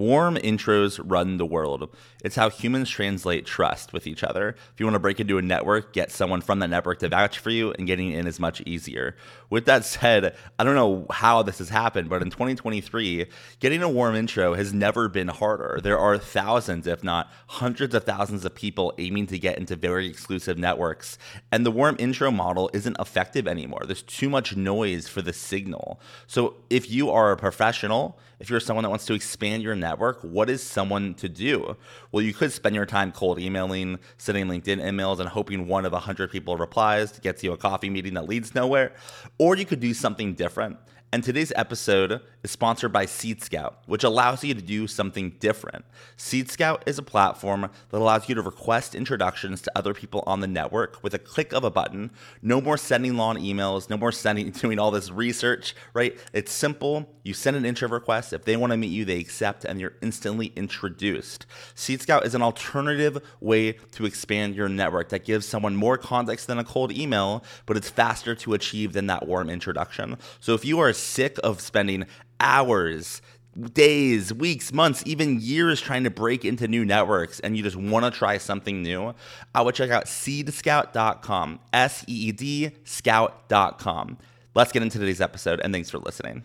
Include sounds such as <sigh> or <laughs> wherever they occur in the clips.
Warm intros run the world. It's how humans translate trust with each other. If you want to break into a network, get someone from that network to vouch for you, and getting in is much easier. With that said, I don't know how this has happened, but in 2023, getting a warm intro has never been harder. There are thousands, if not hundreds of thousands of people aiming to get into very exclusive networks, and the warm intro model isn't effective anymore. There's too much noise for the signal. So if you are a professional, if you're someone that wants to expand your network, what is someone to do? Well, you could spend your time cold emailing, sending LinkedIn emails, and hoping one of 100 people replies to get you a coffee meeting that leads nowhere. Or you could do something different and today's episode is sponsored by Seed Scout, which allows you to do something different. Seed Scout is a platform that allows you to request introductions to other people on the network with a click of a button. No more sending long emails, no more sending <laughs> doing all this research, right? It's simple. You send an intro request. If they want to meet you, they accept and you're instantly introduced. Seed Scout is an alternative way to expand your network that gives someone more context than a cold email, but it's faster to achieve than that warm introduction. So if you are sick of spending hours, days, weeks, months, even years trying to break into new networks and you just want to try something new, I would check out seedscout.com, S E E D scout.com. Let's get into today's episode and thanks for listening.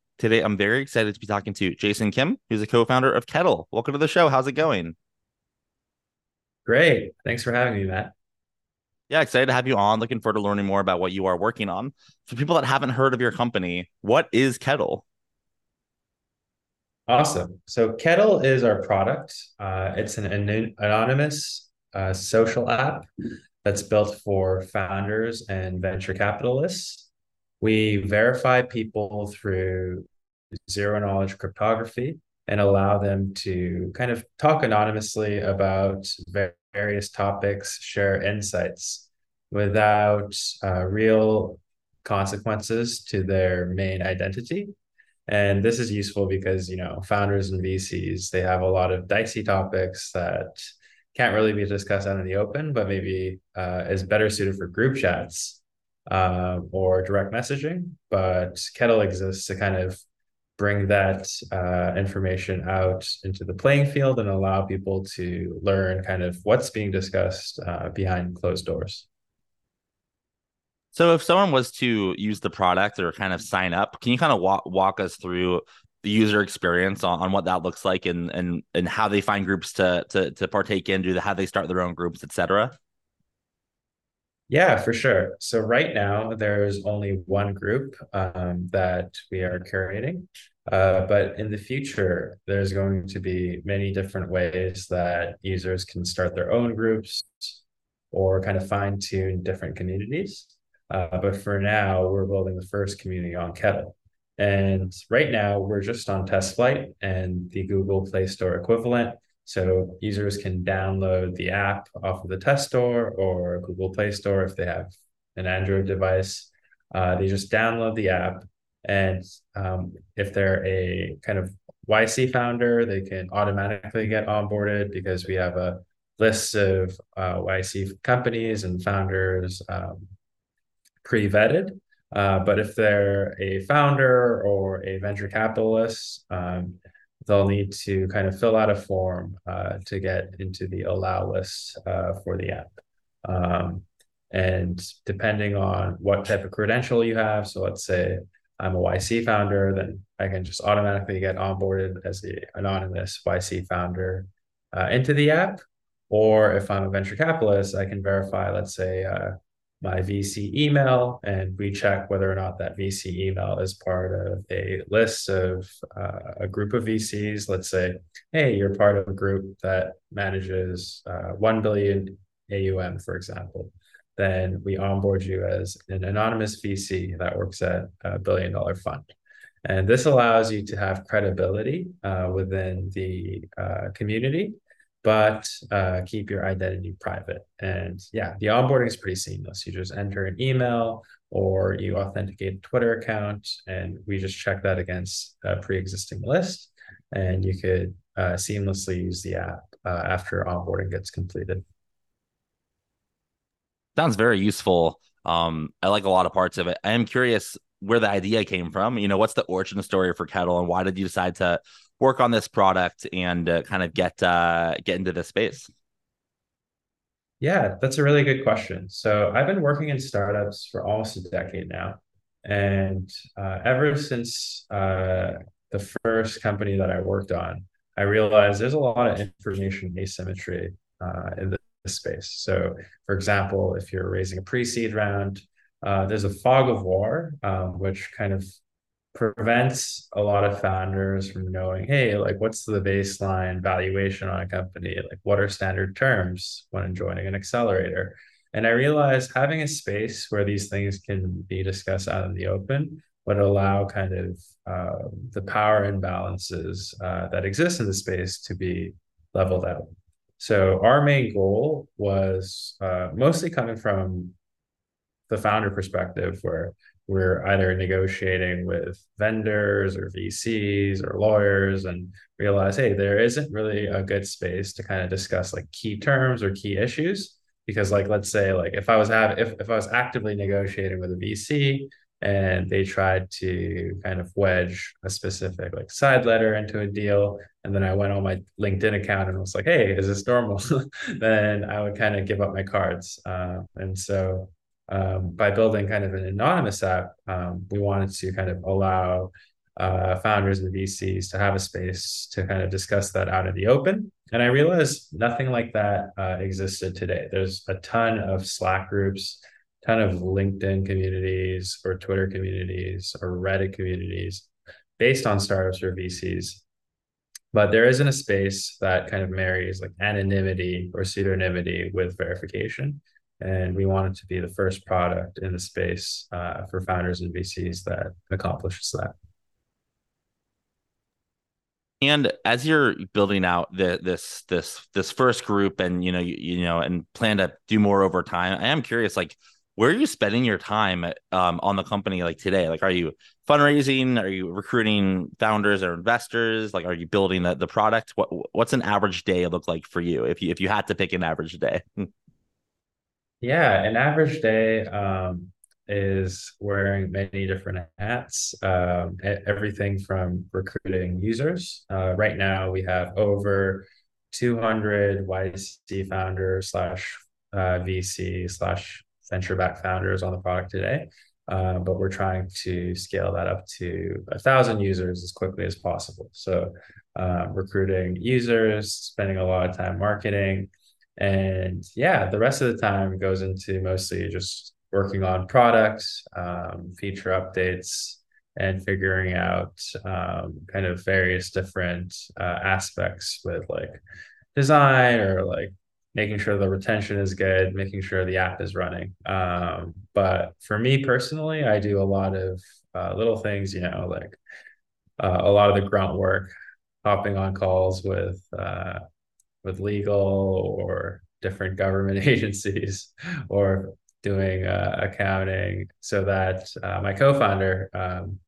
Today, I'm very excited to be talking to Jason Kim, who's a co founder of Ketl. Welcome to the show. How's it going? Great. Thanks for having me, Matt. Yeah, excited to have you on. Looking forward to learning more about what you are working on. For people that haven't heard of your company, what is Ketl? Awesome. So, Ketl is our product. Uh, it's an anonymous uh, social app that's built for founders and venture capitalists. We verify people through zero knowledge cryptography and allow them to kind of talk anonymously about various topics, share insights without uh, real consequences to their main identity. And this is useful because, you know, founders and VCs, they have a lot of dicey topics that can't really be discussed out in the open, but maybe uh, is better suited for group chats uh, or direct messaging. But Ketl exists to kind of bring that uh, information out into the playing field and allow people to learn kind of what's being discussed uh, behind closed doors. So, if someone was to use the product or kind of sign up, can you kind of walk walk us through the user experience on, on what that looks like and and and how they find groups to to to partake in, do the, how they start their own groups, etc. Yeah, for sure. So right now there's only one group um, that we are curating, uh, but in the future, there's going to be many different ways that users can start their own groups or kind of fine tune different communities. Uh, but for now, we're building the first community on Ketl. And right now, we're just on TestFlight and the Google Play Store equivalent. So users can download the app off of the test store or Google Play Store if they have an Android device. Uh, they just download the app and um, if they're a kind of YC founder, they can automatically get onboarded because we have a list of uh, YC companies and founders um, pre vetted. Uh, but if they're a founder or a venture capitalist, um, they'll need to kind of fill out a form uh, to get into the allow list uh, for the app. Um, And depending on what type of credential you have, so let's say I'm a YC founder, then I can just automatically get onboarded as the anonymous YC founder uh, into the app. Or if I'm a venture capitalist, I can verify, let's say, uh, my VC email, and we check whether or not that VC email is part of a list of uh, a group of VCs. Let's say, hey, you're part of a group that manages uh, 1 billion AUM, for example. Then we onboard you as an anonymous VC that works at a billion dollar fund. And this allows you to have credibility uh, within the uh, community but uh, keep your identity private. And yeah, the onboarding is pretty seamless. You just enter an email or you authenticate a Twitter account, and we just check that against a pre-existing list, and you could uh, seamlessly use the app uh, after onboarding gets completed. Sounds very useful. Um, I like a lot of parts of it. I am curious where the idea came from. You know, what's the origin story for Ketl, and why did you decide to work on this product and uh, kind of get uh, get into this space? Yeah, that's a really good question. So I've been working in startups for almost a decade now, and uh, ever since uh, the first company that I worked on, I realized there's a lot of information asymmetry uh, in this space. So, for example, if you're raising a pre-seed round, uh, there's a fog of war, um, which kind of prevents a lot of founders from knowing, hey, like what's the baseline valuation on a company? Like what are standard terms when joining an accelerator? And I realized having a space where these things can be discussed out in the open would allow kind of uh, the power imbalances uh, that exist in the space to be leveled out. So our main goal was uh, mostly coming from the founder perspective, where we're either negotiating with vendors or VCs or lawyers and realize, hey, there isn't really a good space to kind of discuss like key terms or key issues. Because like let's say like if I was have if, if I was actively negotiating with a VC and they tried to kind of wedge a specific like side letter into a deal and then I went on my LinkedIn account and was like, hey, is this normal? <laughs> then I would kind of give up my cards. Uh, and so um, by building kind of an anonymous app, um, we wanted to kind of allow uh, founders and VCs to have a space to kind of discuss that out in the open. And I realized nothing like that uh, existed today. There's a ton of Slack groups, ton of LinkedIn communities or Twitter communities or Reddit communities based on startups or VCs. But there isn't a space that kind of marries like anonymity or pseudonymity with verification and we wanted to be the first product in the space uh, for founders and VCs that accomplishes that. And as you're building out the, this this this first group, and you know you, you know and plan to do more over time, I am curious, like where are you spending your time um, on the company like today? Like, are you fundraising? Are you recruiting founders or investors? Like, are you building the, the product? What what's an average day look like for you if you if you had to pick an average day? <laughs> Yeah, an average day um, is wearing many different hats, um, everything from recruiting users. Uh, right now, we have over 200 YC founders slash uh, VC slash venture back founders on the product today. Uh, but we're trying to scale that up to a thousand users as quickly as possible. So, uh, recruiting users, spending a lot of time marketing, and yeah, the rest of the time goes into mostly just working on products, um, feature updates, and figuring out um, kind of various different uh, aspects with like design or like making sure the retention is good, making sure the app is running. Um, but for me personally, I do a lot of uh, little things, you know, like uh, a lot of the grunt work, hopping on calls with uh, with legal or different government <laughs> agencies or doing uh, accounting so that uh, my co-founder um,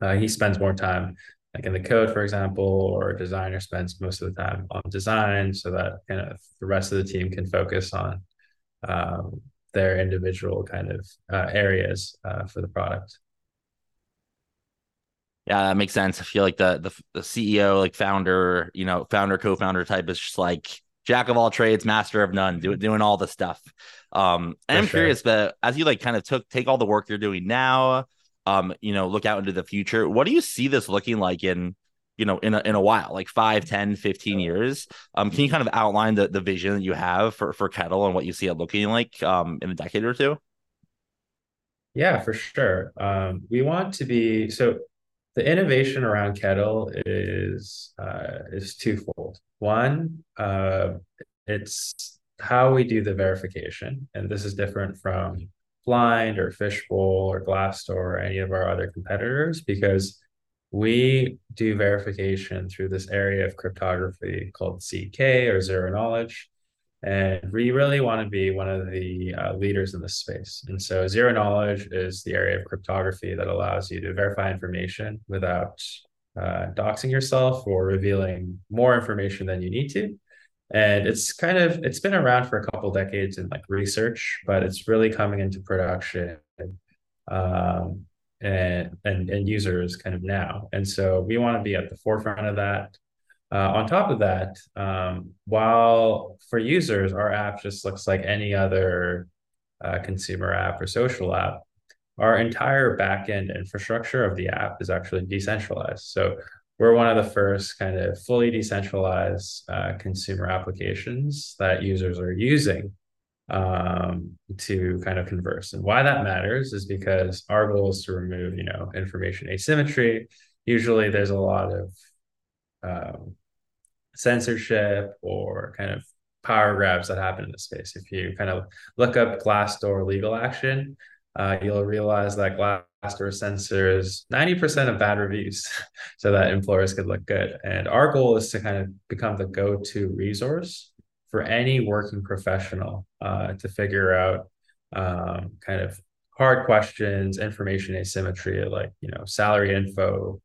uh, he spends more time like in the code for example or a designer spends most of the time on design so that kind of the rest of the team can focus on um, their individual kind of uh, areas uh, for the product yeah, that makes sense. I feel like the the the CEO, like founder, you know, founder, co-founder type is just like jack of all trades, master of none, do, doing all the stuff. Um, and I'm sure. curious, but as you like kind of took take all the work you're doing now, um, you know, look out into the future, what do you see this looking like in you know in a, in a while like 5 10 15 years um can you kind of outline the, the vision that you have for for ketl and what you see it looking like um in a decade or two yeah for sure um we want to be so the innovation around ketl is uh is twofold one uh it's how we do the verification and this is different from blind or fishbowl or glassdoor or any of our other competitors because we do verification through this area of cryptography called ZK or zero knowledge. And we really want to be one of the uh, leaders in this space. And so, zero knowledge is the area of cryptography that allows you to verify information without uh, doxing yourself or revealing more information than you need to. And it's kind of it's been around for a couple decades in like research, but it's really coming into production um, and, and, and users kind of now. And so we want to be at the forefront of that. Uh, on top of that, um, while for users, our app just looks like any other uh, consumer app or social app, our entire backend infrastructure of the app is actually decentralized. So we're one of the first kind of fully decentralized uh, consumer applications that users are using um, to kind of converse. And why that matters is because our goal is to remove, you know, information asymmetry. Usually there's a lot of um, censorship or kind of power grabs that happen in the space. If you kind of look up Glassdoor legal action, uh, you'll realize that Glassdoor censors 90% of bad reviews <laughs> so that employers could look good. And our goal is to kind of become the go-to resource for any working professional uh, to figure out um, kind of hard questions, information asymmetry, like you know salary info,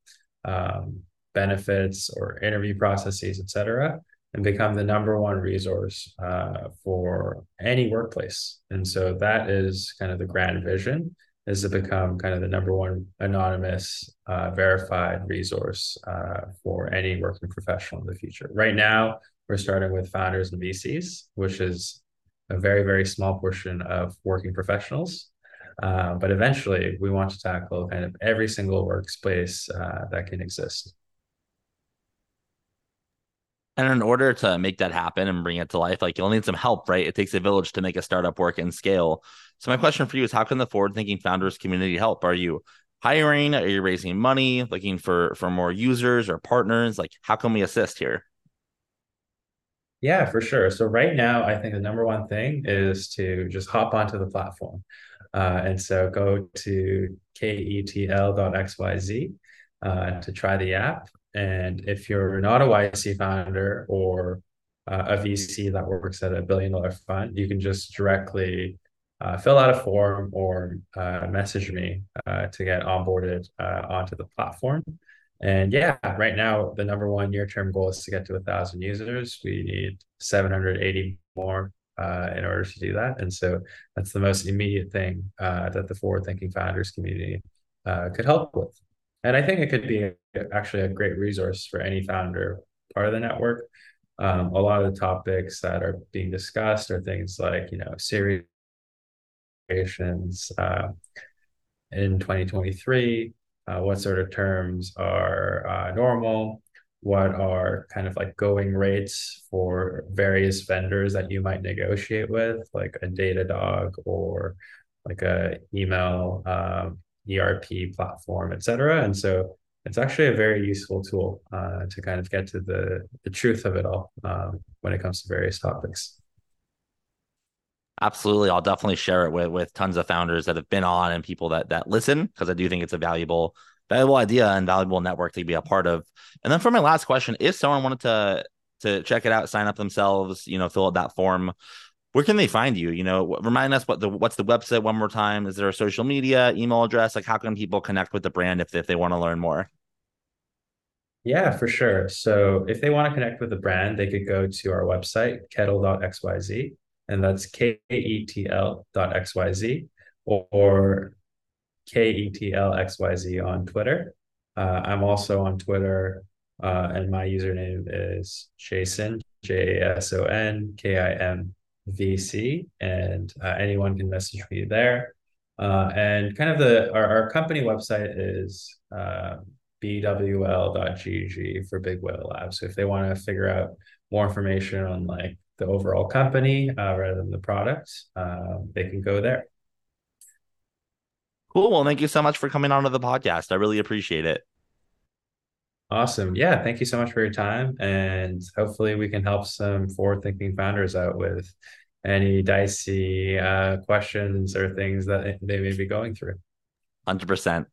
um, benefits, or interview processes, et cetera, and become the number one resource uh, for any workplace. And so that is kind of the grand vision is to become kind of the number one anonymous uh, verified resource uh, for any working professional in the future. Right now, we're starting with founders and VCs, which is a very, very small portion of working professionals. Uh, but eventually, we want to tackle kind of every single workspace uh, that can exist. And in order to make that happen and bring it to life, like you'll need some help, right? It takes a village to make a startup work and scale. So my question for you is how can the forward-thinking founders community help? Are you hiring? Are you raising money, looking for for more users or partners? Like how can we assist here? Yeah, for sure. So right now, I think the number one thing is to just hop onto the platform. Uh, and so go to ketl.xyz uh, to try the app. And if you're not a YC founder or uh, a VC that works at a billion dollar fund, you can just directly uh, fill out a form or uh, message me uh, to get onboarded onto the platform. And yeah, right now the number one near-term goal is to get to a thousand users. We need 780 more uh, in order to do that. And so that's the most immediate thing uh, that the forward-thinking founders community uh, could help with. And I think it could be actually a great resource for any founder part of the network. Um, a lot of the topics that are being discussed are things like, you know, series uh, in 2023 uh, what sort of terms are uh, normal, what are kind of like going rates for various vendors that you might negotiate with, like a Datadog or like a email um, ERP platform, et cetera. And so it's actually a very useful tool uh, to kind of get to the, the truth of it all um, when it comes to various topics. Absolutely. I'll definitely share it with, with tons of founders that have been on and people that that listen because I do think it's a valuable valuable idea and valuable network to be a part of. And then for my last question, if someone wanted to to check it out, sign up themselves, you know, fill out that form, where can they find you? You know, remind us what the what's the website one more time? Is there a social media, email address? Like how can people connect with the brand if if they want to learn more? Yeah, for sure. So if they want to connect with the brand, they could go to our website, ketl.xyz and that's K-E-T-L.xyz, or, or K-E-T-L-X-Y-Z on Twitter. Uh, I'm also on Twitter, uh, and my username is Jason, J A S O N K I M V C, and uh, anyone can message me there. Uh, and kind of the our, our company website is uh, bwl.gg for Big Whale Labs. So if they want to figure out more information on like the overall company uh, rather than the product, uh, they can go there. Cool. Well, thank you so much for coming on to the podcast. I really appreciate it. Awesome. Yeah. Thank you so much for your time. And hopefully, we can help some forward thinking founders out with any dicey uh, questions or things that they may be going through. 100%.